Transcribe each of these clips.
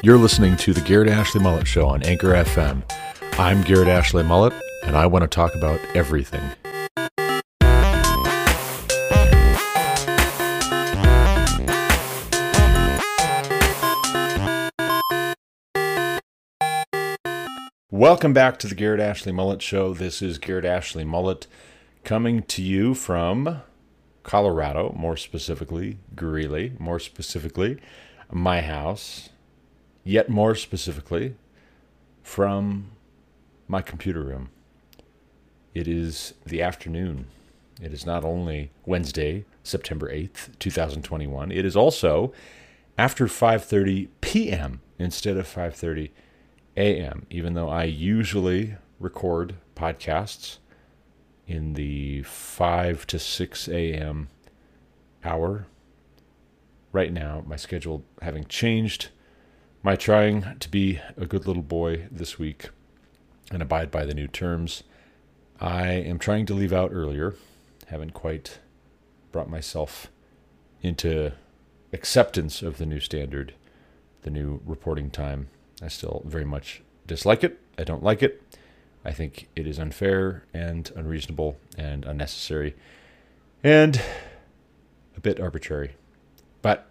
You're listening to the Garrett Ashley Mullet Show on Anchor FM. I'm Garrett Ashley Mullet, and I want to talk about everything. Welcome back to the Garrett Ashley Mullet Show. This is Garrett Ashley Mullet coming to you from Colorado, more specifically, Greeley, more specifically, my house, yet more specifically, from my computer room. It is the afternoon. It is not only Wednesday, September 8th, 2021, it is also after 5:30 p.m. instead of 5:30 a.m., even though I usually record podcasts in the 5 to 6 a.m. hour. Right now, my schedule having changed, my trying to be a good little boy this week and abide by the new terms. I am trying to leave out earlier. Haven't quite brought myself into acceptance of the new standard, the new reporting time. I still very much dislike it. I don't like it. I think it is unfair and unreasonable and unnecessary and a bit arbitrary. But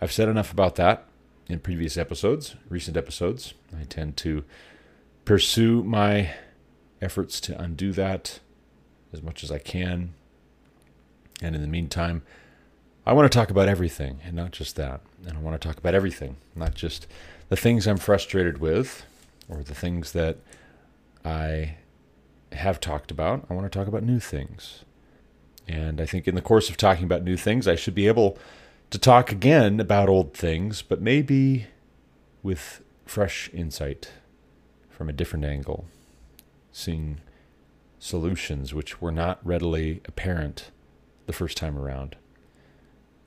I've said enough about that in previous episodes, recent episodes. I tend to pursue my efforts to undo that as much as I can. And in the meantime, I want to talk about everything and not just that. And I want to talk about everything, not just the things I'm frustrated with or the things that I have talked about. I want to talk about new things. And I think in the course of talking about new things, I should be able to talk again about old things, but maybe with fresh insight from a different angle, seeing solutions which were not readily apparent the first time around.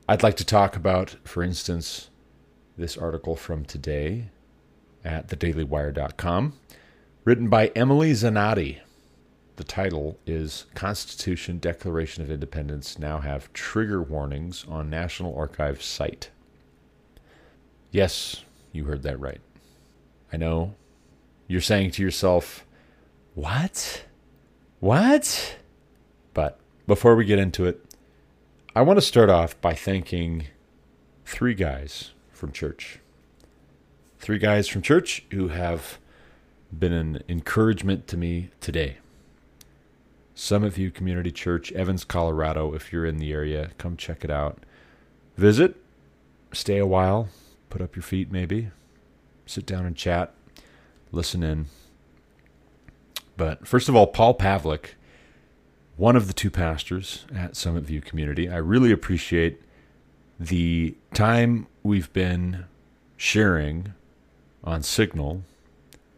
I'd like to talk about, for instance, this article from today at thedailywire.com written by Emily Zanotti. The title is Constitution Declaration of Independence Now Have Trigger Warnings on National Archives site. Yes, you heard that right. I know you're saying to yourself, What? What? But before we get into it, I want to start off by thanking three guys from church. Three guys from church who have been an encouragement to me today. Summit View Community Church, Evans, Colorado. If you're in the area, come check it out. Visit, stay a while, put up your feet maybe, sit down and chat, listen in. But first of all, Paul Pavlik, one of the two pastors at Summit View Community. I really appreciate the time we've been sharing on Signal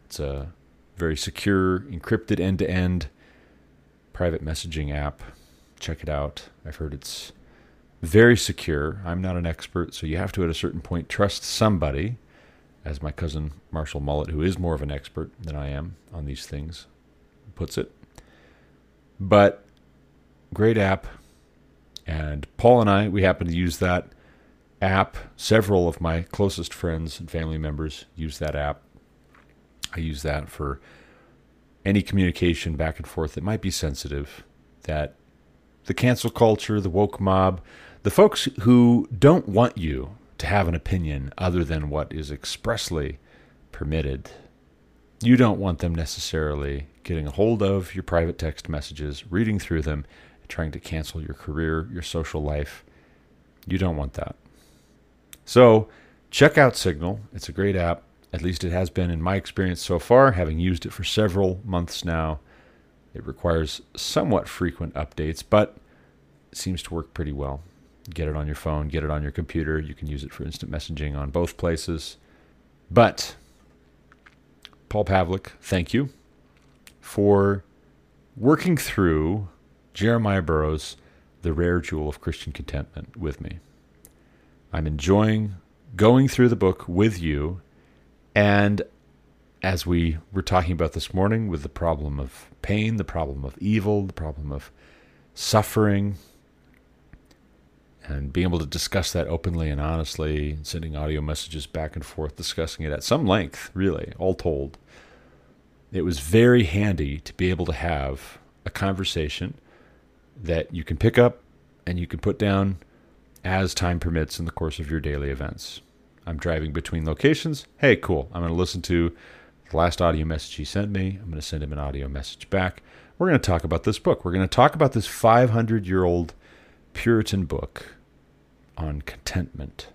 it's a very secure, encrypted end to end private messaging app. Check it out. I've heard it's very secure. I'm not an expert, so you have to, at a certain point, trust somebody, as my cousin Marshall Mullet, who is more of an expert than I am on these things, puts it. But great app. And Paul and I, we happen to use that app. Several of my closest friends and family members use that app. I use that for any communication back and forth that might be sensitive, that the cancel culture, the woke mob, the folks who don't want you to have an opinion other than what is expressly permitted. You don't want them necessarily getting a hold of your private text messages, reading through them, trying to cancel your career, your social life. You don't want that. So, check out Signal. It's a great app. At least it has been in my experience so far, having used it for several months now. It requires somewhat frequent updates, but it seems to work pretty well. Get it on your phone, get it on your computer. You can use it for instant messaging on both places. But, Paul Pavlik, thank you for working through Jeremiah Burroughs' The Rare Jewel of Christian Contentment with me. I'm enjoying going through the book with you and as we were talking about this morning with the problem of pain, the problem of evil, the problem of suffering, and being able to discuss that openly and honestly, sending audio messages back and forth, discussing it at some length, really, all told. It was very handy to be able to have a conversation that you can pick up and you can put down as time permits in the course of your daily events. I'm driving between locations. Hey, cool. I'm going to listen to the last audio message he sent me. I'm going to send him an audio message back. We're going to talk about this book. We're going to talk about this 500 year old Puritan book on contentment.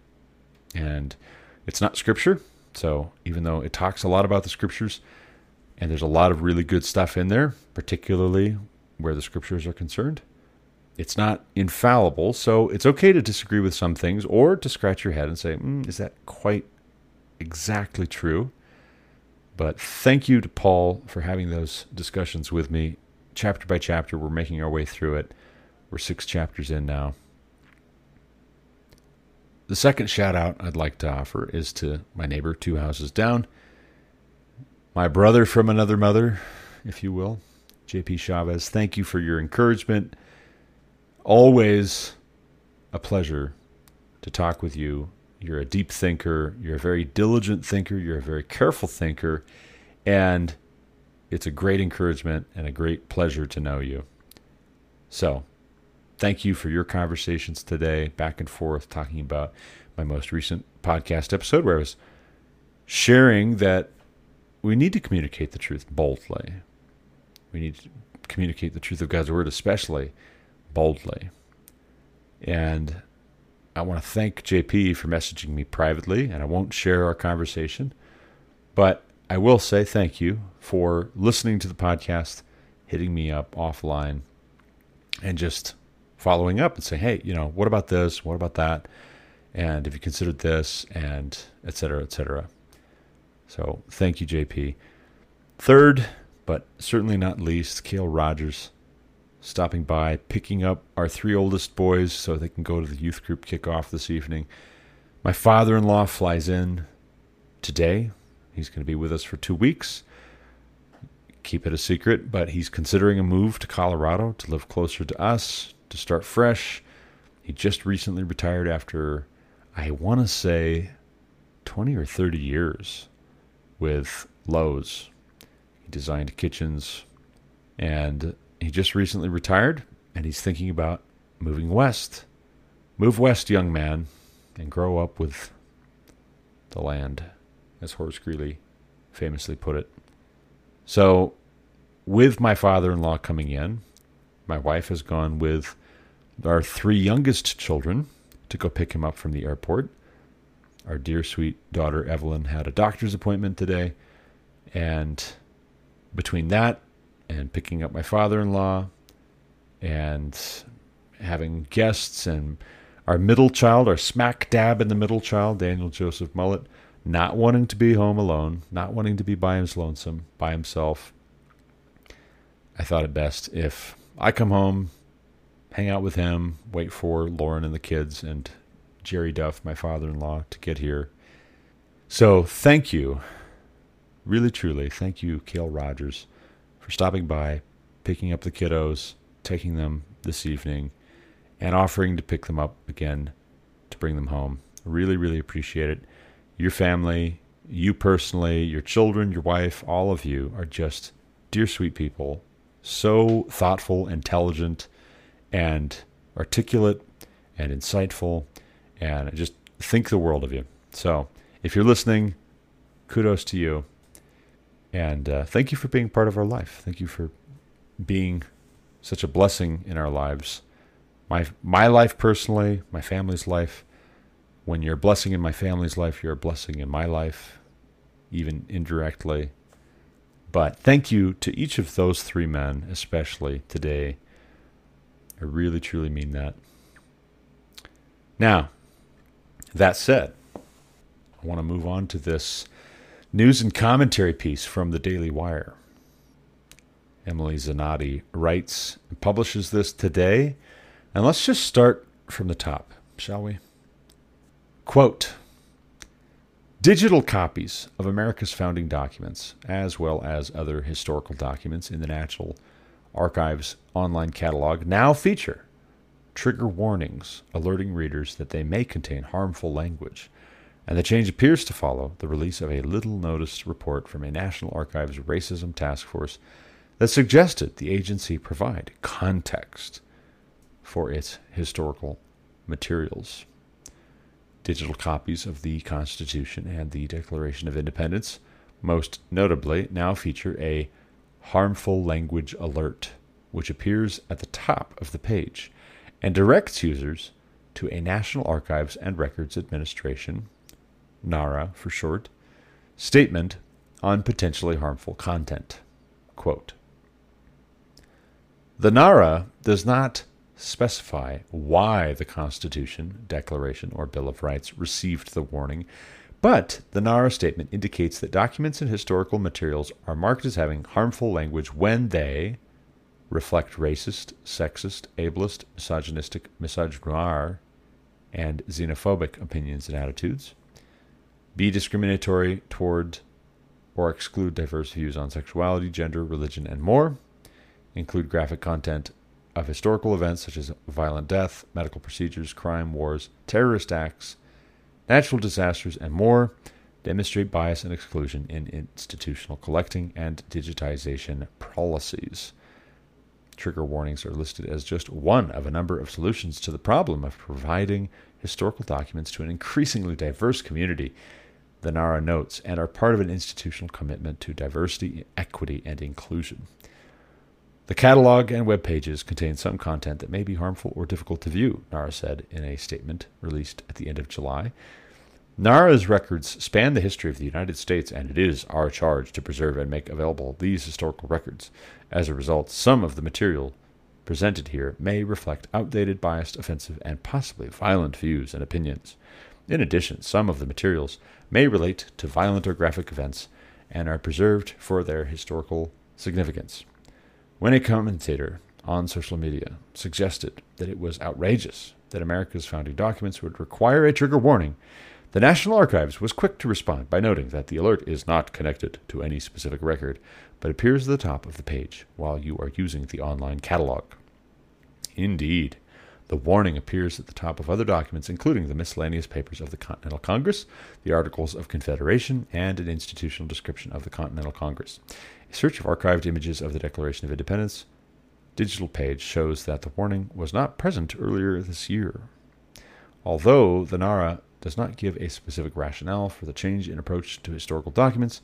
And it's not scripture. So even though it talks a lot about the scriptures, and there's a lot of really good stuff in there, particularly where the scriptures are concerned, it's not infallible. So it's okay to disagree with some things or to scratch your head and say, mm, is that quite exactly true? But thank you to Paul for having those discussions with me, chapter by chapter. We're making our way through it. We're six chapters in now. The second shout out I'd like to offer is to my neighbor two houses down, my brother from another mother, if you will, JP Chavez. Thank you for your encouragement. Always a pleasure to talk with you. You're a deep thinker, you're a very diligent thinker, you're a very careful thinker, and it's a great encouragement and a great pleasure to know you. So, thank you for your conversations today, back and forth, talking about my most recent podcast episode where I was sharing that we need to communicate the truth boldly. We need to communicate the truth of God's word, especially boldly. And I want to thank JP for messaging me privately, and I won't share our conversation, but I will say thank you for listening to the podcast, hitting me up offline, and just following up and saying, hey, you know, what about this? What about that? And have you considered this? And et cetera, et cetera. So thank you, JP. Third, but certainly not least, Kale Rogers stopping by, picking up our three oldest boys so they can go to the youth group kickoff this evening. My father in law flies in today. He's going to be with us for two weeks keep it a secret, but he's considering a move to Colorado to live closer to us, to start fresh. He just recently retired after, I want to say, 20 or 30 years with Lowe's. He designed kitchens and he just recently retired and he's thinking about moving west. Move west, young man, and grow up with the land, as Horace Greeley famously put it. So, with my father in law coming in, my wife has gone with our three youngest children to go pick him up from the airport. Our dear sweet daughter Evelyn had a doctor's appointment today, and between that and picking up my father in law and having guests and our middle child, our smack dab in the middle child, Daniel Joseph Mullet, not wanting to be home alone, not wanting to be by his lonesome, by himself. I thought it best if I come home, hang out with him, wait for Lauren and the kids and Jerry Duff, my father in law, to get here. So thank you, really truly, thank you, Kale Rogers, for stopping by, picking up the kiddos, taking them this evening, and offering to pick them up again to bring them home. Really, really appreciate it your family, you personally, your children, your wife, all of you are just dear sweet people, so thoughtful, intelligent, and articulate and insightful, and I just think the world of you. So, if you're listening, kudos to you. And uh, thank you for being part of our life. Thank you for being such a blessing in our lives. My my life personally, my family's life, when you're a blessing in my family's life, you're a blessing in my life, even indirectly. But thank you to each of those three men, especially today. I really, truly mean that. Now, that said, I want to move on to this news and commentary piece from the Daily Wire. Emily Zanotti writes and publishes this today. And let's just start from the top, shall we? Quote Digital copies of America's founding documents, as well as other historical documents in the National Archives online catalog, now feature trigger warnings alerting readers that they may contain harmful language. And the change appears to follow the release of a little noticed report from a National Archives Racism Task Force that suggested the agency provide context for its historical materials. Digital copies of the Constitution and the Declaration of Independence, most notably, now feature a harmful language alert, which appears at the top of the page and directs users to a National Archives and Records Administration, NARA for short, statement on potentially harmful content. Quote, the NARA does not specify why the Constitution, Declaration, or Bill of Rights received the warning, but the NARA statement indicates that documents and historical materials are marked as having harmful language when they reflect racist, sexist, ableist, misogynistic, misogynoir, and xenophobic opinions and attitudes, be discriminatory toward or exclude diverse views on sexuality, gender, religion, and more, include graphic content of historical events such as violent death, medical procedures, crime, wars, terrorist acts, natural disasters, and more, demonstrate bias and exclusion in institutional collecting and digitization policies. Trigger warnings are listed as just one of a number of solutions to the problem of providing historical documents to an increasingly diverse community, the NARA notes, and are part of an institutional commitment to diversity, equity, and inclusion. The catalog and web pages contain some content that may be harmful or difficult to view, NARA said in a statement released at the end of July. NARA's records span the history of the United States, and it is our charge to preserve and make available these historical records. As a result, some of the material presented here may reflect outdated, biased, offensive, and possibly violent views and opinions. In addition, some of the materials may relate to violent or graphic events and are preserved for their historical significance. When a commentator on social media suggested that it was outrageous that America's founding documents would require a trigger warning, the National Archives was quick to respond by noting that the alert is not connected to any specific record, but appears at the top of the page while you are using the online catalog. Indeed, the warning appears at the top of other documents, including the miscellaneous papers of the Continental Congress, the Articles of Confederation, and an institutional description of the Continental Congress. A search of archived images of the Declaration of Independence digital page shows that the warning was not present earlier this year. Although the NARA does not give a specific rationale for the change in approach to historical documents,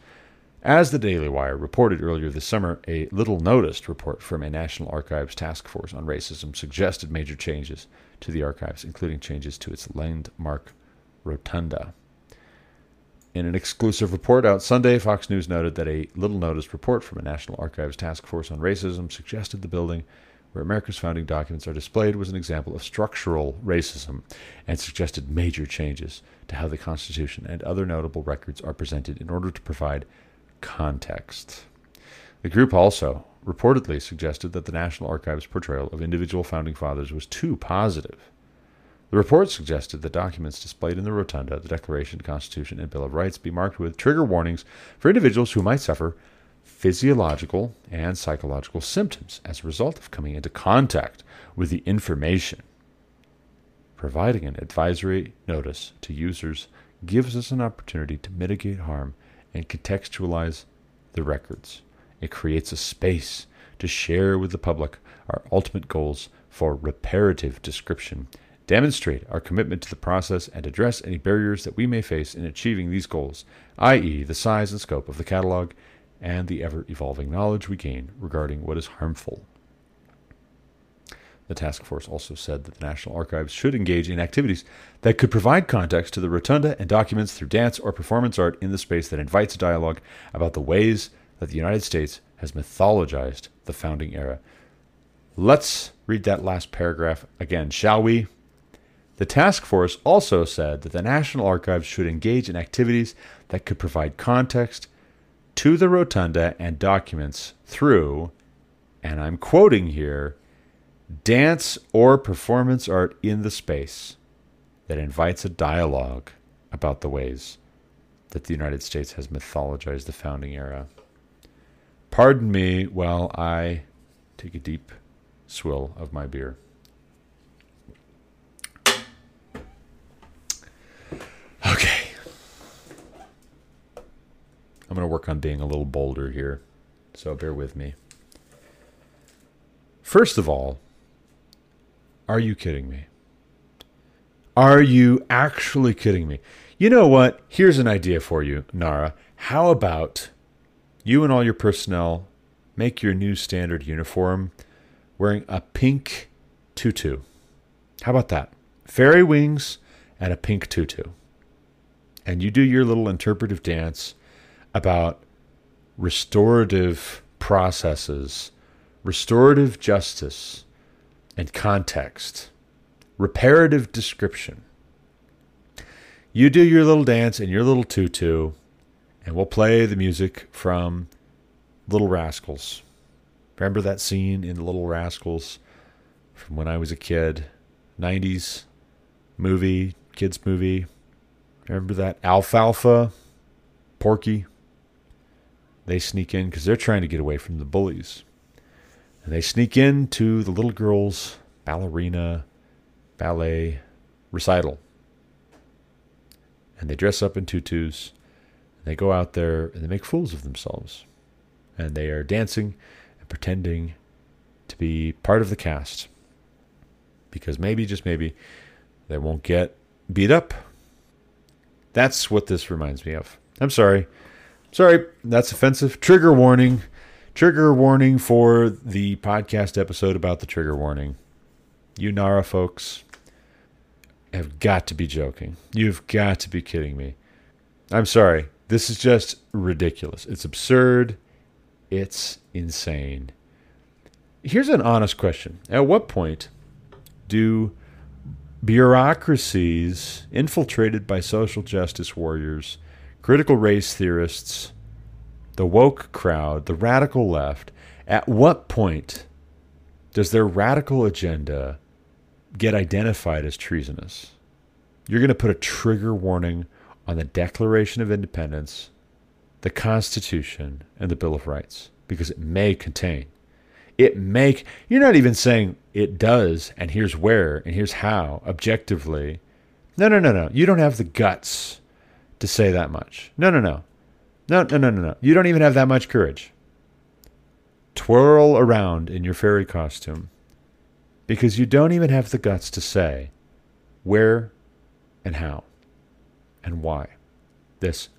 as the Daily Wire reported earlier this summer, a little noticed report from a National Archives task force on racism suggested major changes to the archives, including changes to its landmark rotunda. In an exclusive report out Sunday, Fox News noted that a little noticed report from a National Archives task force on racism suggested the building where America's founding documents are displayed was an example of structural racism and suggested major changes to how the Constitution and other notable records are presented in order to provide context. The group also reportedly suggested that the National Archives portrayal of individual founding fathers was too positive the report suggested that documents displayed in the rotunda, the Declaration, Constitution, and Bill of Rights be marked with trigger warnings for individuals who might suffer physiological and psychological symptoms as a result of coming into contact with the information. Providing an advisory notice to users gives us an opportunity to mitigate harm and contextualize the records. It creates a space to share with the public our ultimate goals for reparative description demonstrate our commitment to the process, and address any barriers that we may face in achieving these goals, i.e., the size and scope of the catalog and the ever evolving knowledge we gain regarding what is harmful. The task force also said that the National Archives should engage in activities that could provide context to the rotunda and documents through dance or performance art in the space that invites a dialogue about the ways that the United States has mythologized the founding era. Let's read that last paragraph again, shall we? The task force also said that the National Archives should engage in activities that could provide context to the rotunda and documents through, and I'm quoting here, dance or performance art in the space that invites a dialogue about the ways that the United States has mythologized the founding era. Pardon me while I take a deep swill of my beer. Okay. I'm going to work on being a little bolder here, so bear with me. First of all, are you kidding me? Are you actually kidding me? You know what? Here's an idea for you, Nara. How about you and all your personnel make your new standard uniform wearing a pink tutu? How about that? Fairy wings and a pink tutu. And you do your little interpretive dance about restorative processes, restorative justice, and context, reparative description. You do your little dance and your little tutu, and we'll play the music from Little Rascals. Remember that scene in Little Rascals from when I was a kid? 90s movie, kids' movie. Remember that alfalfa, Porky? They sneak in because they're trying to get away from the bullies. And they sneak into the little girl's ballerina ballet recital. And they dress up in tutus. And they go out there and they make fools of themselves. And they are dancing and pretending to be part of the cast. Because maybe, just maybe, they won't get beat up. That's what this reminds me of. I'm sorry. Sorry, that's offensive. Trigger warning. Trigger warning for the podcast episode about the trigger warning. You Nara folks have got to be joking. You've got to be kidding me. I'm sorry. This is just ridiculous. It's absurd. It's insane. Here's an honest question At what point do bureaucracies infiltrated by social justice warriors, critical race theorists, the woke crowd, the radical left, at what point does their radical agenda get identified as treasonous? You're going to put a trigger warning on the Declaration of Independence, the Constitution, and the Bill of Rights because it may contain. It make you're not even saying it does and here's where and here's how objectively. No no no no. You don't have the guts to say that much. No no no no no no no no you don't even have that much courage twirl around in your fairy costume because you don't even have the guts to say where and how and why this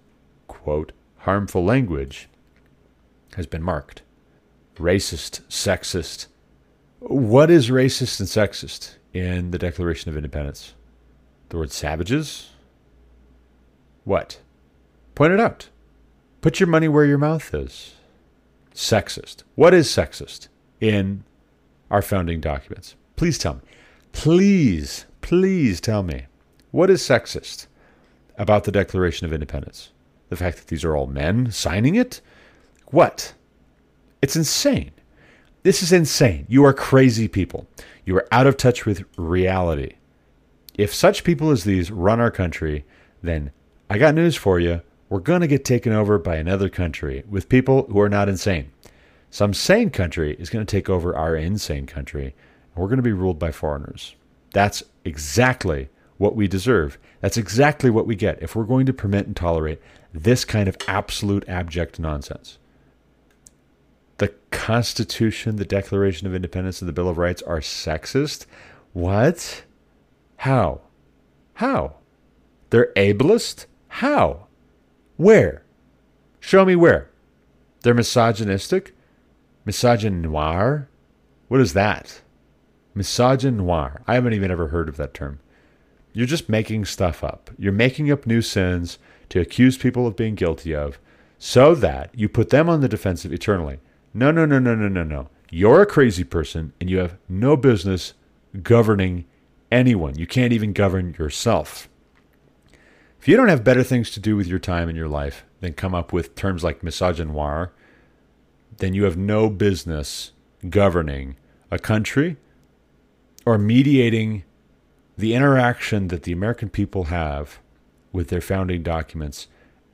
quote harmful language has been marked racist, sexist. What is racist and sexist in the Declaration of Independence? The word savages? What? Point it out. Put your money where your mouth is. Sexist. What is sexist in our founding documents? Please tell me. Please, please tell me. What is sexist about the Declaration of Independence? The fact that these are all men signing it? What? It's insane. This is insane. You are crazy people. You are out of touch with reality. If such people as these run our country, then I got news for you. We're going to get taken over by another country with people who are not insane. Some sane country is going to take over our insane country, and we're going to be ruled by foreigners. That's exactly what we deserve. That's exactly what we get if we're going to permit and tolerate this kind of absolute abject nonsense the Constitution, the Declaration of Independence, and the Bill of Rights are sexist? What? How? How? They're ableist? How? Where? Show me where. They're misogynistic? Misogynoir? What is that? Misogynoir. I haven't even ever heard of that term. You're just making stuff up. You're making up new sins to accuse people of being guilty of so that you put them on the defensive eternally. No, no, no, no, no, no, no. You're a crazy person and you have no business governing anyone. You can't even govern yourself. If you don't have better things to do with your time in your life than come up with terms like misogynoir, then you have no business governing a country or mediating the interaction that the American people have with their founding documents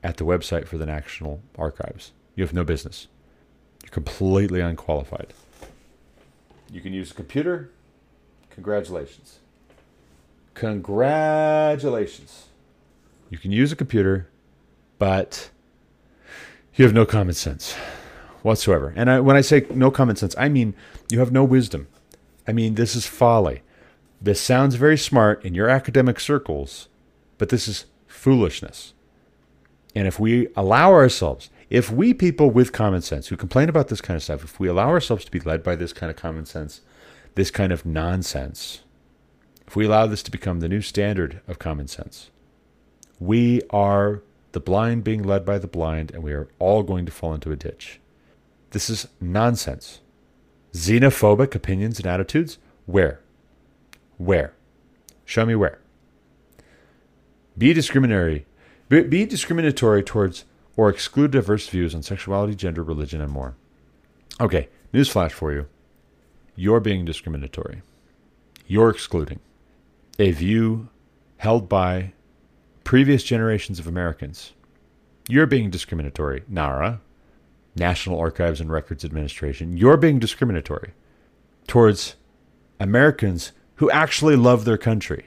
at the website for the National Archives. You have no business. You're completely unqualified. You can use a computer. Congratulations. Congratulations. You can use a computer, but you have no common sense whatsoever. And I, when I say no common sense, I mean you have no wisdom. I mean, this is folly. This sounds very smart in your academic circles, but this is foolishness. And if we allow ourselves, if we people with common sense who complain about this kind of stuff, if we allow ourselves to be led by this kind of common sense, this kind of nonsense, if we allow this to become the new standard of common sense, we are the blind being led by the blind, and we are all going to fall into a ditch. This is nonsense. Xenophobic opinions and attitudes? Where? Where? Show me where. Be discriminatory. Be, be discriminatory towards or exclude diverse views on sexuality, gender, religion, and more. Okay, newsflash for you. You're being discriminatory. You're excluding a view held by previous generations of Americans. You're being discriminatory, NARA, National Archives and Records Administration. You're being discriminatory towards Americans who actually love their country,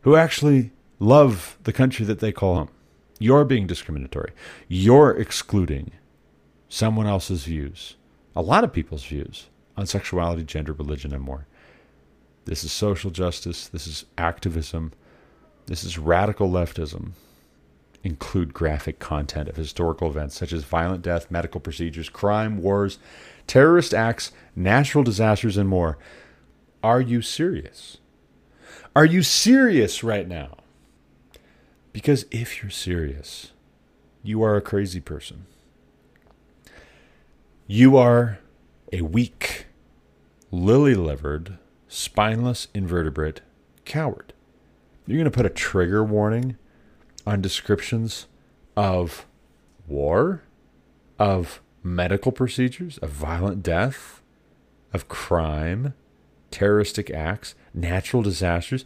who actually love the country that they call home. You're being discriminatory. You're excluding someone else's views, a lot of people's views on sexuality, gender, religion, and more. This is social justice. This is activism. This is radical leftism. Include graphic content of historical events such as violent death, medical procedures, crime, wars, terrorist acts, natural disasters, and more. Are you serious? Are you serious right now? Because if you're serious, you are a crazy person. You are a weak, lily livered, spineless invertebrate coward. You're going to put a trigger warning on descriptions of war, of medical procedures, of violent death, of crime, terroristic acts, natural disasters.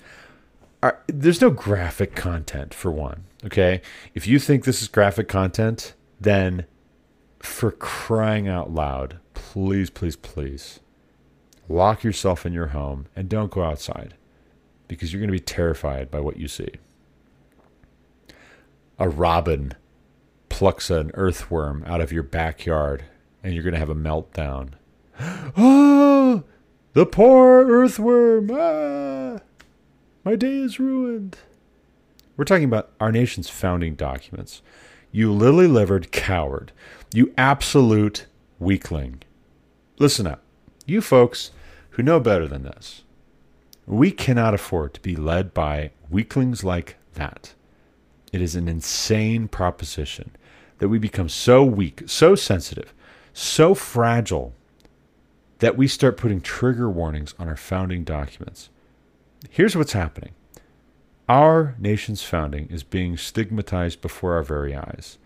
Uh, there's no graphic content for one. Okay. If you think this is graphic content, then for crying out loud, please, please, please lock yourself in your home and don't go outside because you're going to be terrified by what you see. A robin plucks an earthworm out of your backyard and you're going to have a meltdown. oh, the poor earthworm. Ah, my day is ruined. We're talking about our nation's founding documents. You lily livered coward. You absolute weakling. Listen up. You folks who know better than this. We cannot afford to be led by weaklings like that. It is an insane proposition that we become so weak, so sensitive, so fragile that we start putting trigger warnings on our founding documents. Here's what's happening our nation's founding is being stigmatized before our very eyes.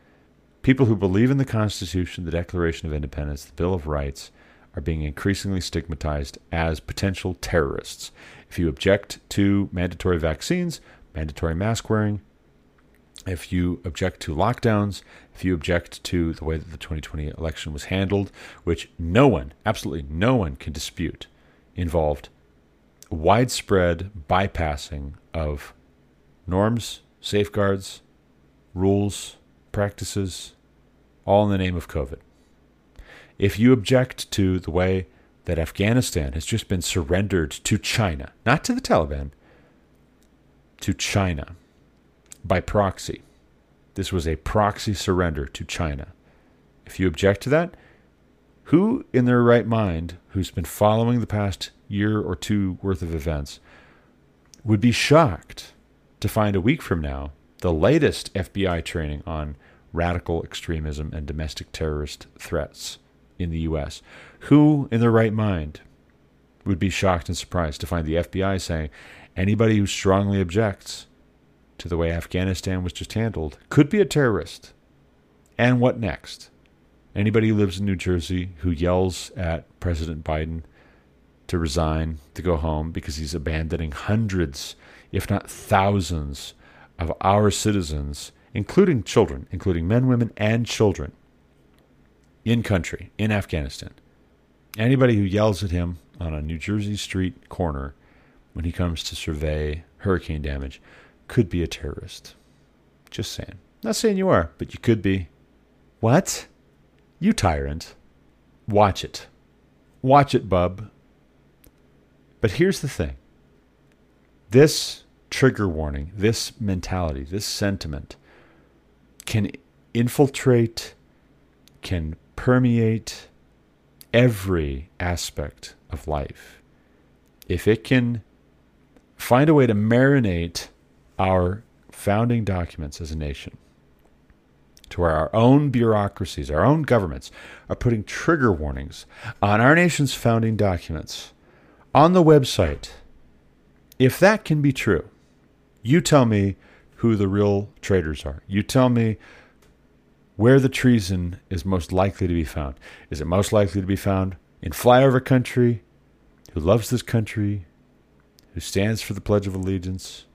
People who believe in the Constitution, the Declaration of Independence, the Bill of Rights, are being increasingly stigmatized as potential terrorists. If you object to mandatory vaccines, mandatory mask wearing, if you object to lockdowns, if you object to the way that the 2020 election was handled, which no one, absolutely no one can dispute, involved widespread bypassing of norms, safeguards, rules, practices, all in the name of COVID. If you object to the way that Afghanistan has just been surrendered to China, not to the Taliban, to China by proxy. This was a proxy surrender to China. If you object to that, who in their right mind, who's been following the past year or two worth of events, would be shocked to find a week from now the latest FBI training on radical extremism and domestic terrorist threats in the U.S. Who in their right mind would be shocked and surprised to find the FBI saying anybody who strongly objects to the way Afghanistan was just handled could be a terrorist? And what next? Anybody who lives in New Jersey who yells at President Biden to resign, to go home, because he's abandoning hundreds, if not thousands, of our citizens, including children, including men, women, and children, in country, in Afghanistan. Anybody who yells at him on a New Jersey street corner when he comes to survey hurricane damage could be a terrorist. Just saying. Not saying you are, but you could be. What? You tyrant. Watch it. Watch it, bub. But here's the thing this trigger warning, this mentality, this sentiment can infiltrate, can permeate every aspect of life. If it can find a way to marinate our founding documents as a nation, to where our own bureaucracies, our own governments are putting trigger warnings on our nation's founding documents on the website. If that can be true, you tell me who the real traitors are. You tell me where the treason is most likely to be found. Is it most likely to be found in flyover country, who loves this country, who stands for the Pledge of Allegiance,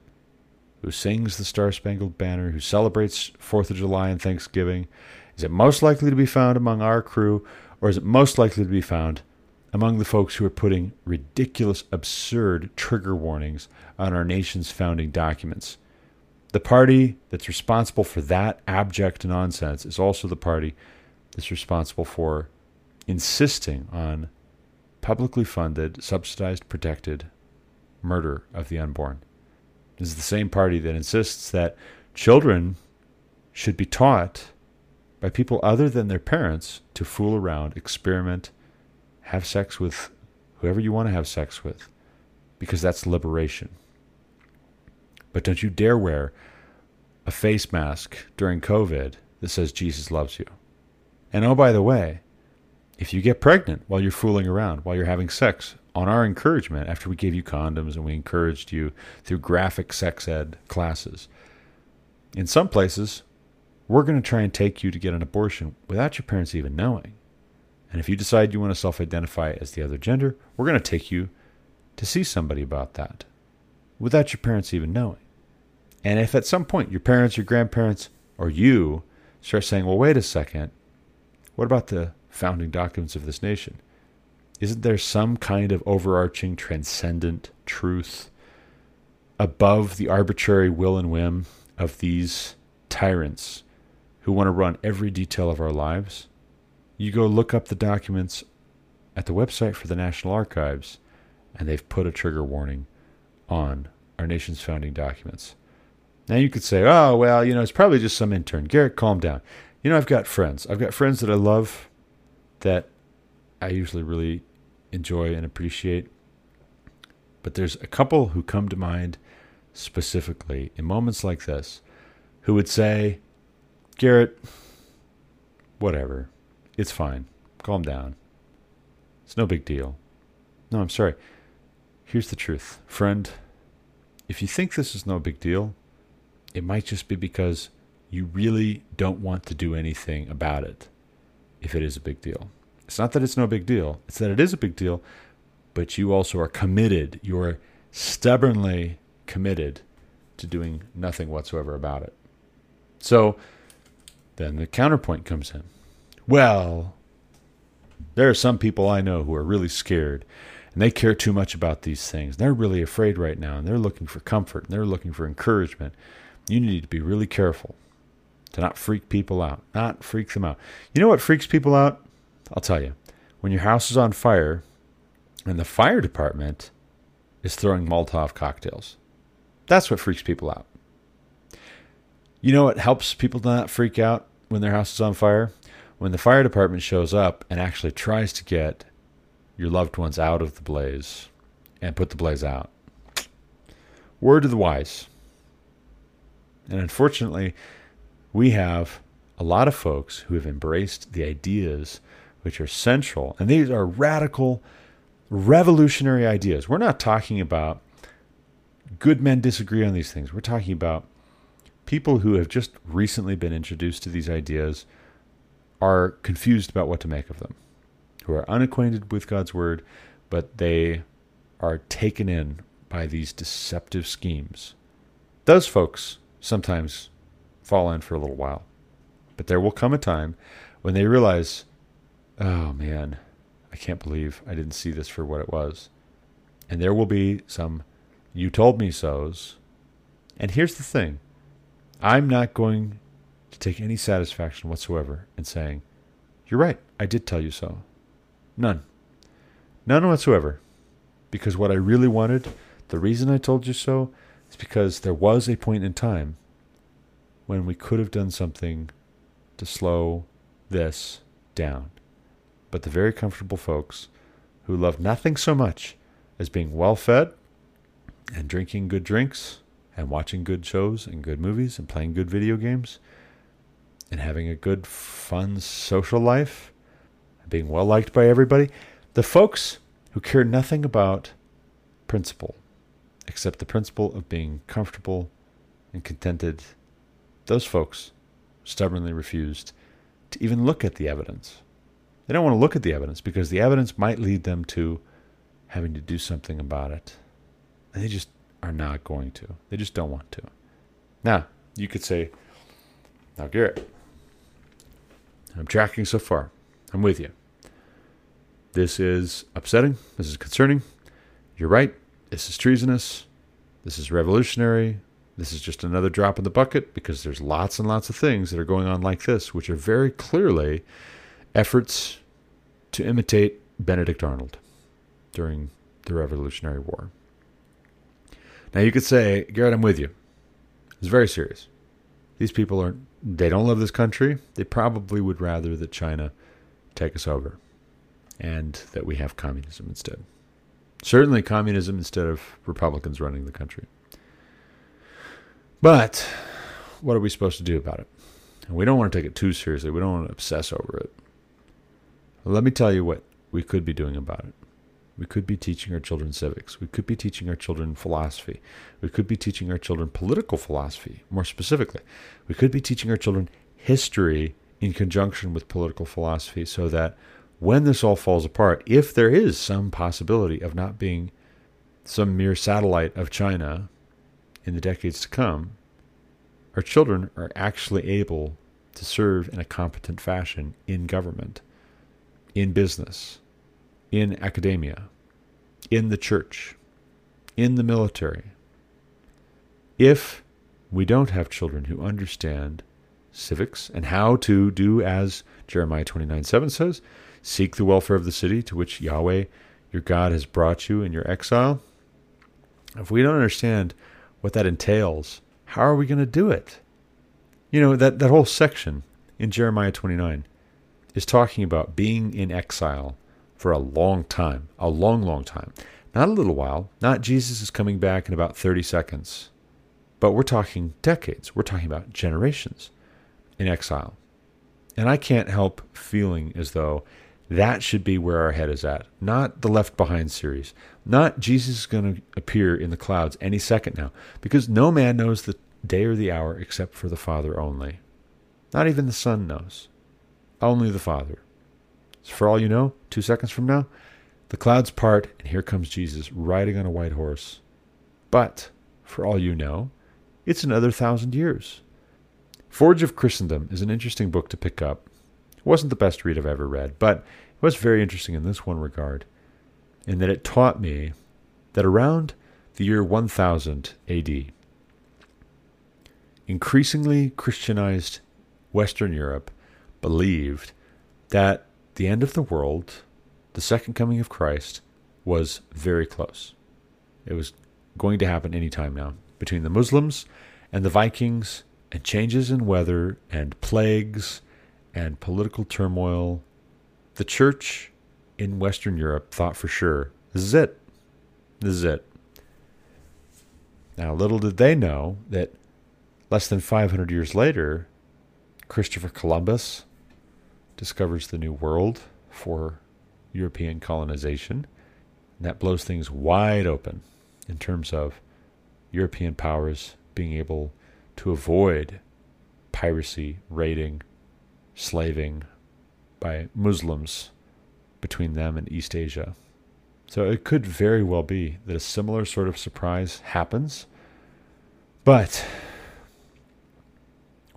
who sings the Star Spangled Banner, who celebrates Fourth of July and Thanksgiving? Is it most likely to be found among our crew, or is it most likely to be found among the folks who are putting ridiculous, absurd trigger warnings on our nation's founding documents? The party that's responsible for that abject nonsense is also the party that's responsible for insisting on publicly funded, subsidized, protected murder of the unborn. This is the same party that insists that children should be taught by people other than their parents to fool around, experiment, have sex with whoever you want to have sex with, because that's liberation. But don't you dare wear a face mask during COVID that says Jesus loves you. And oh, by the way, if you get pregnant while you're fooling around, while you're having sex, on our encouragement, after we gave you condoms and we encouraged you through graphic sex ed classes, in some places, we're going to try and take you to get an abortion without your parents even knowing. And if you decide you want to self identify as the other gender, we're going to take you to see somebody about that without your parents even knowing. And if at some point your parents, your grandparents, or you start saying, well, wait a second, what about the founding documents of this nation? Isn't there some kind of overarching, transcendent truth above the arbitrary will and whim of these tyrants who want to run every detail of our lives? You go look up the documents at the website for the National Archives, and they've put a trigger warning on our nation's founding documents. Now you could say, oh, well, you know, it's probably just some intern. Garrett, calm down. You know, I've got friends. I've got friends that I love that I usually really enjoy and appreciate. But there's a couple who come to mind specifically in moments like this who would say, Garrett, whatever. It's fine. Calm down. It's no big deal. No, I'm sorry. Here's the truth. Friend, if you think this is no big deal, it might just be because you really don't want to do anything about it if it is a big deal. It's not that it's no big deal, it's that it is a big deal, but you also are committed. You're stubbornly committed to doing nothing whatsoever about it. So then the counterpoint comes in. Well, there are some people I know who are really scared and they care too much about these things. They're really afraid right now and they're looking for comfort and they're looking for encouragement you need to be really careful to not freak people out. Not freak them out. You know what freaks people out? I'll tell you. When your house is on fire and the fire department is throwing Molotov cocktails. That's what freaks people out. You know what helps people not freak out when their house is on fire? When the fire department shows up and actually tries to get your loved ones out of the blaze and put the blaze out. Word to the wise and unfortunately, we have a lot of folks who have embraced the ideas which are central, and these are radical, revolutionary ideas. We're not talking about good men disagree on these things. We're talking about people who have just recently been introduced to these ideas are confused about what to make of them, who are unacquainted with God's word, but they are taken in by these deceptive schemes. Those folks sometimes fall in for a little while. But there will come a time when they realize, oh man, I can't believe I didn't see this for what it was. And there will be some you told me so's. And here's the thing I'm not going to take any satisfaction whatsoever in saying, You're right. I did tell you so. None. None whatsoever. Because what I really wanted, the reason I told you so, is because there was a point in time when we could have done something to slow this down. But the very comfortable folks who love nothing so much as being well fed and drinking good drinks and watching good shows and good movies and playing good video games and having a good, fun social life, being well liked by everybody. The folks who care nothing about principle, except the principle of being comfortable and contented, those folks stubbornly refused to even look at the evidence. They don't want to look at the evidence because the evidence might lead them to having to do something about it. And they just are not going to. They just don't want to. Now, you could say, now, Garrett, I'm tracking so far. I'm with you. This is upsetting. This is concerning. You're right. This is treasonous. This is revolutionary. This is just another drop in the bucket because there's lots and lots of things that are going on like this, which are very clearly efforts to imitate Benedict Arnold during the Revolutionary War. Now you could say, Garrett, I'm with you. It's very serious. These people are they don't love this country. They probably would rather that China take us over and that we have communism instead. Certainly communism instead of Republicans running the country. But what are we supposed to do about it? And we don't want to take it too seriously. We don't want to obsess over it. Let me tell you what we could be doing about it. We could be teaching our children civics. We could be teaching our children philosophy. We could be teaching our children political philosophy, more specifically. We could be teaching our children history in conjunction with political philosophy so that when this all falls apart, if there is some possibility of not being some mere satellite of China in the decades to come, our children are actually able to serve in a competent fashion in government, in business, in academia, in the church, in the military. If we don't have children who understand civics and how to do as Jeremiah 29 7 says, seek the welfare of the city to which Yahweh your God has brought you in your exile. If we don't understand what that entails, how are we going to do it? You know, that, that whole section in Jeremiah 29 is talking about being in exile for a long time, a long, long time. Not a little while, not Jesus is coming back in about 30 seconds, but we're talking decades. We're talking about generations in exile. And I can't help feeling as though that should be where our head is at, not the Left Behind series, not Jesus is going to appear in the clouds any second now, because no man knows the day or the hour except for the Father only. Not even the Son knows, only the Father. So for all you know, two seconds from now, the clouds part and here comes Jesus riding on a white horse. But, for all you know, it's another thousand years. Forge of Christendom is an interesting book to pick up. It wasn't the best read I've ever read, but it was very interesting in this one regard, in that it taught me that around the year 1000 AD, increasingly Christianized Western Europe believed that the end of the world, the second coming of Christ, was very close. It was going to happen any time now. Between the Muslims and the Vikings, and changes in weather, and plagues, and political turmoil, the church in Western Europe thought for sure this is it. This is it. Now, little did they know that less than 500 years later, Christopher Columbus discovers the new world for European colonization. And that blows things wide open in terms of European powers being able to avoid piracy, raiding, slaving by Muslims between them and East Asia. So it could very well be that a similar sort of surprise happens. But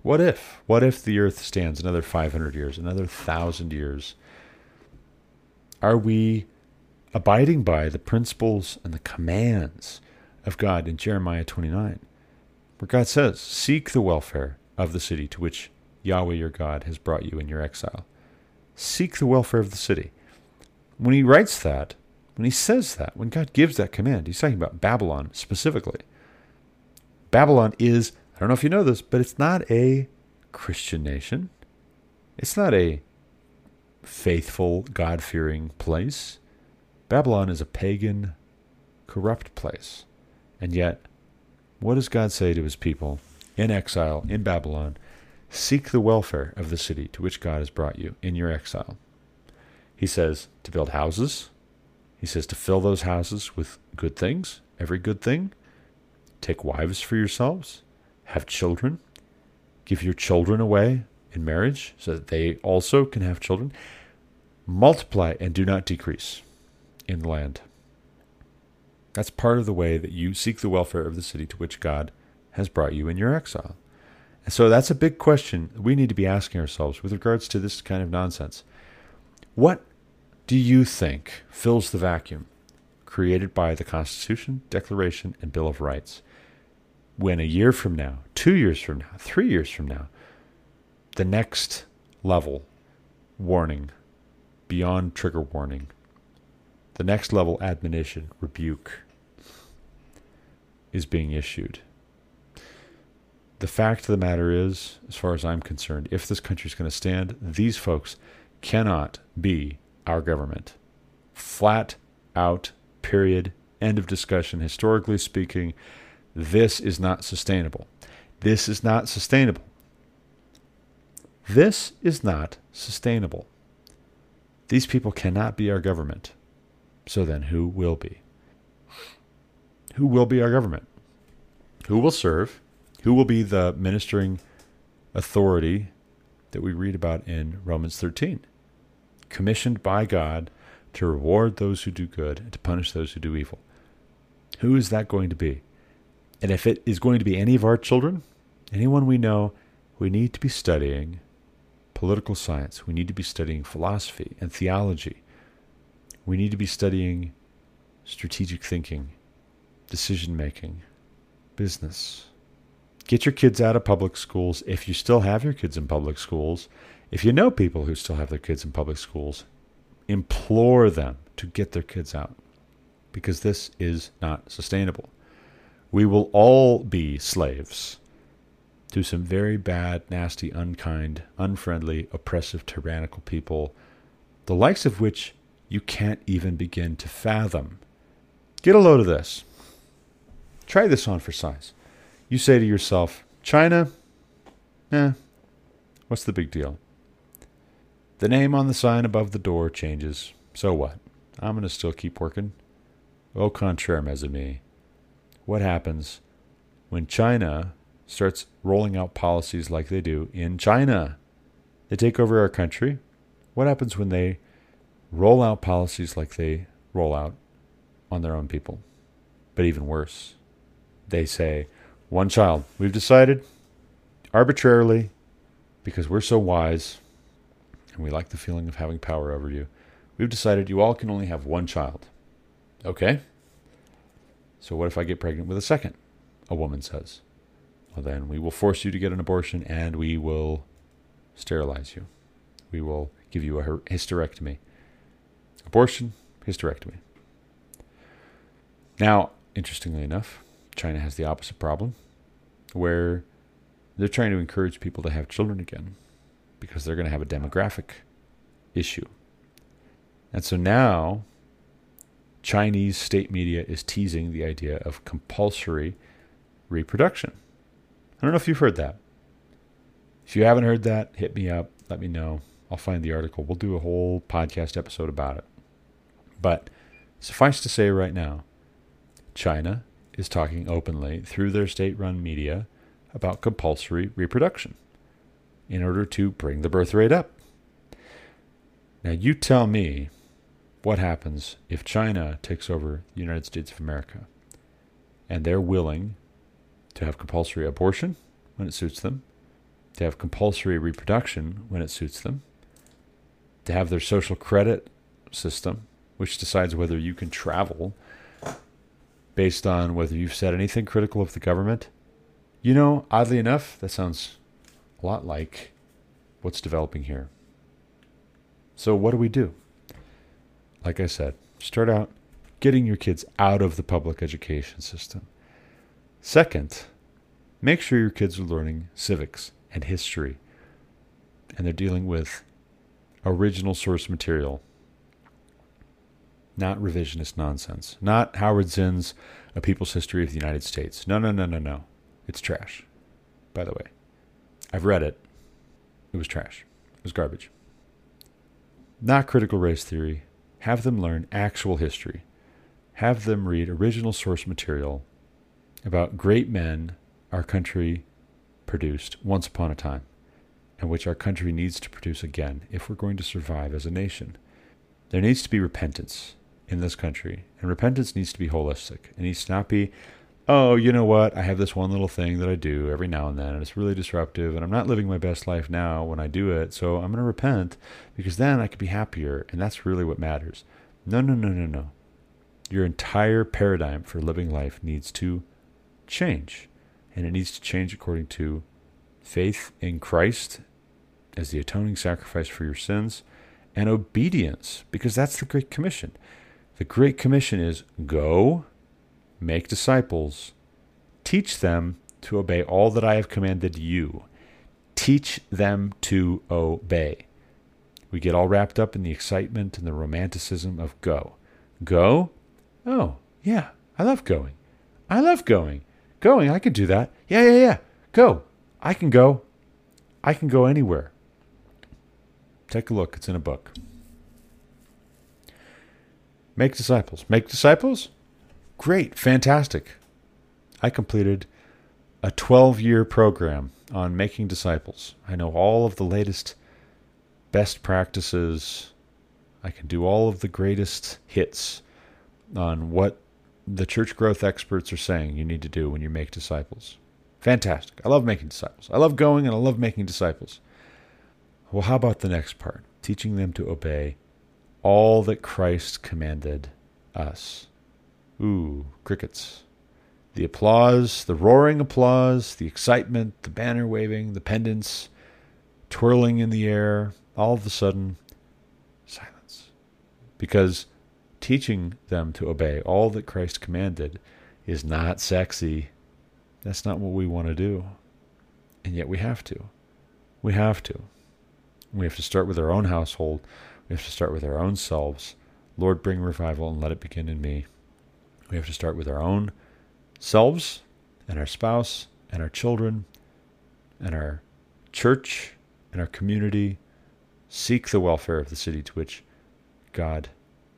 what if? What if the earth stands another 500 years, another 1,000 years? Are we abiding by the principles and the commands of God in Jeremiah 29, where God says, Seek the welfare of the city to which Yahweh your God has brought you in your exile? seek the welfare of the city. When he writes that, when he says that, when God gives that command, he's talking about Babylon specifically. Babylon is, I don't know if you know this, but it's not a Christian nation. It's not a faithful, God fearing place. Babylon is a pagan, corrupt place. And yet, what does God say to his people in exile in Babylon? Seek the welfare of the city to which God has brought you in your exile. He says to build houses. He says to fill those houses with good things, every good thing. Take wives for yourselves. Have children. Give your children away in marriage so that they also can have children. Multiply and do not decrease in the land. That's part of the way that you seek the welfare of the city to which God has brought you in your exile. So that's a big question we need to be asking ourselves with regards to this kind of nonsense. What do you think fills the vacuum created by the Constitution, Declaration, and Bill of Rights when a year from now, two years from now, three years from now, the next level warning, beyond trigger warning, the next level admonition, rebuke, is being issued. The fact of the matter is, as far as I'm concerned, if this country is going to stand, these folks cannot be our government. Flat out, period, end of discussion. Historically speaking, this is not sustainable. This is not sustainable. This is not sustainable. These people cannot be our government. So then, who will be? Who will be our government? Who will serve? Who will be the ministering authority that we read about in Romans 13? Commissioned by God to reward those who do good and to punish those who do evil. Who is that going to be? And if it is going to be any of our children, anyone we know, we need to be studying political science. We need to be studying philosophy and theology. We need to be studying strategic thinking, decision making, business. Get your kids out of public schools if you still have your kids in public schools. If you know people who still have their kids in public schools, implore them to get their kids out because this is not sustainable. We will all be slaves to some very bad, nasty, unkind, unfriendly, oppressive, tyrannical people, the likes of which you can't even begin to fathom. Get a load of this. Try this on for size. You say to yourself, China? Eh, what's the big deal? The name on the sign above the door changes. So what? I'm going to still keep working. Au contraire, mes amis. What happens when China starts rolling out policies like they do in China? They take over our country. What happens when they roll out policies like they roll out on their own people? But even worse, they say, one child. We've decided arbitrarily, because we're so wise and we like the feeling of having power over you, we've decided you all can only have one child. Okay? So what if I get pregnant with a second? A woman says. Well, then we will force you to get an abortion and we will sterilize you. We will give you a hysterectomy. Abortion, hysterectomy. Now, interestingly enough, China has the opposite problem, where they're trying to encourage people to have children again because they're going to have a demographic issue. And so now, Chinese state media is teasing the idea of compulsory reproduction. I don't know if you've heard that. If you haven't heard that, hit me up. Let me know. I'll find the article. We'll do a whole podcast episode about it. But suffice to say right now, China is talking openly through their state run media about compulsory reproduction in order to bring the birth rate up. Now, you tell me what happens if China takes over the United States of America and they're willing to have compulsory abortion when it suits them, to have compulsory reproduction when it suits them, to have their social credit system, which decides whether you can travel based on whether you've said anything critical of the government. You know, oddly enough, that sounds a lot like what's developing here. So, what do we do? Like I said, start out getting your kids out of the public education system. Second, make sure your kids are learning civics and history and they're dealing with original source material, not revisionist nonsense, not Howard Zinn's A People's History of the United States. No, no, no, no, no. It's trash, by the way. I've read it. It was trash. It was garbage. Not critical race theory. Have them learn actual history. Have them read original source material about great men our country produced once upon a time and which our country needs to produce again if we're going to survive as a nation. There needs to be repentance in this country, and repentance needs to be holistic. It needs to not be, oh, you know what, I have this one little thing that I do every now and then, and it's really disruptive, and I'm not living my best life now when I do it, so I'm going to repent because then I could be happier, and that's really what matters. No, no, no, no, no. Your entire paradigm for living life needs to change, and it needs to change according to faith in Christ as the atoning sacrifice for your sins, and obedience, because that's the Great Commission. The Great Commission is go, make disciples, teach them to obey all that I have commanded you. Teach them to obey. We get all wrapped up in the excitement and the romanticism of go. Go? Oh, yeah, I love going. I love going. Going, I can do that. Yeah, yeah, yeah. Go. I can go. I can go anywhere. Take a look. It's in a book. Make disciples. Make disciples? Great. Fantastic. I completed a 12 year program on making disciples. I know all of the latest best practices. I can do all of the greatest hits on what the church growth experts are saying you need to do when you make disciples. Fantastic. I love making disciples. I love going and I love making disciples. Well, how about the next part? Teaching them to obey all that Christ commanded us. Ooh, crickets. The applause, the roaring applause, the excitement, the banner waving, the pendants twirling in the air, all of a sudden, silence. Because teaching them to obey all that Christ commanded is not sexy. That's not what we want to do. And yet we have to. We have to. We have to start with our own household. We have to start with our own selves. Lord, bring revival and let it begin in me. We have to start with our own selves and our spouse and our children and our church and our community. Seek the welfare of the city to which God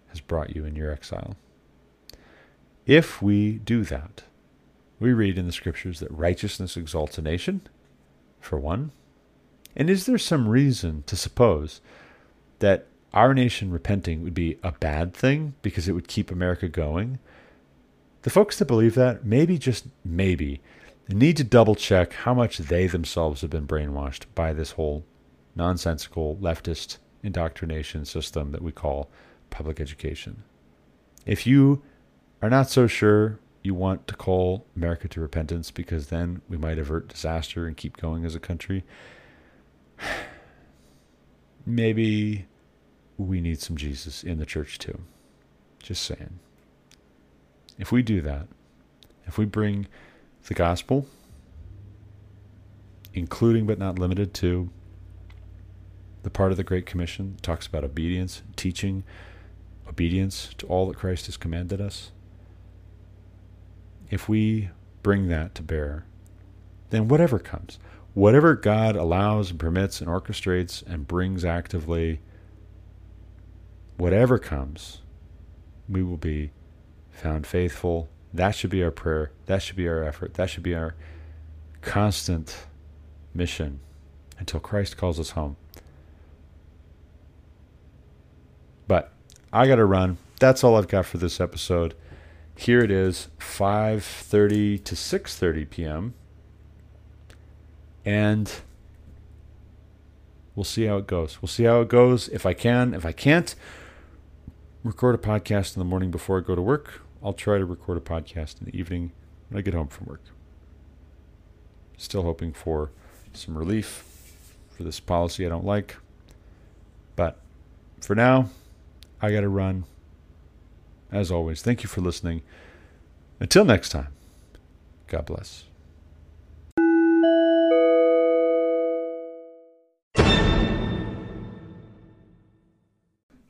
has brought you in your exile. If we do that, we read in the scriptures that righteousness exalts a nation, for one. And is there some reason to suppose that our nation repenting would be a bad thing because it would keep America going? The folks that believe that, maybe just maybe, need to double check how much they themselves have been brainwashed by this whole nonsensical leftist indoctrination system that we call public education. If you are not so sure you want to call America to repentance because then we might avert disaster and keep going as a country. Maybe we need some Jesus in the church too. Just saying. If we do that, if we bring the gospel, including but not limited to the part of the Great Commission talks about obedience, teaching obedience to all that Christ has commanded us, if we bring that to bear, then whatever comes, whatever God allows and permits and orchestrates and brings actively, whatever comes, we will be found faithful. That should be our prayer. That should be our effort. That should be our constant mission until Christ calls us home. But I got to run. That's all I've got for this episode. Here it is, 5:30 to 6:30 p.m. And we'll see how it goes. We'll see how it goes. If I can, if I can't record a podcast in the morning before I go to work, I'll try to record a podcast in the evening when I get home from work. Still hoping for some relief for this policy I don't like. But for now, I got to run. As always, thank you for listening. Until next time, God bless.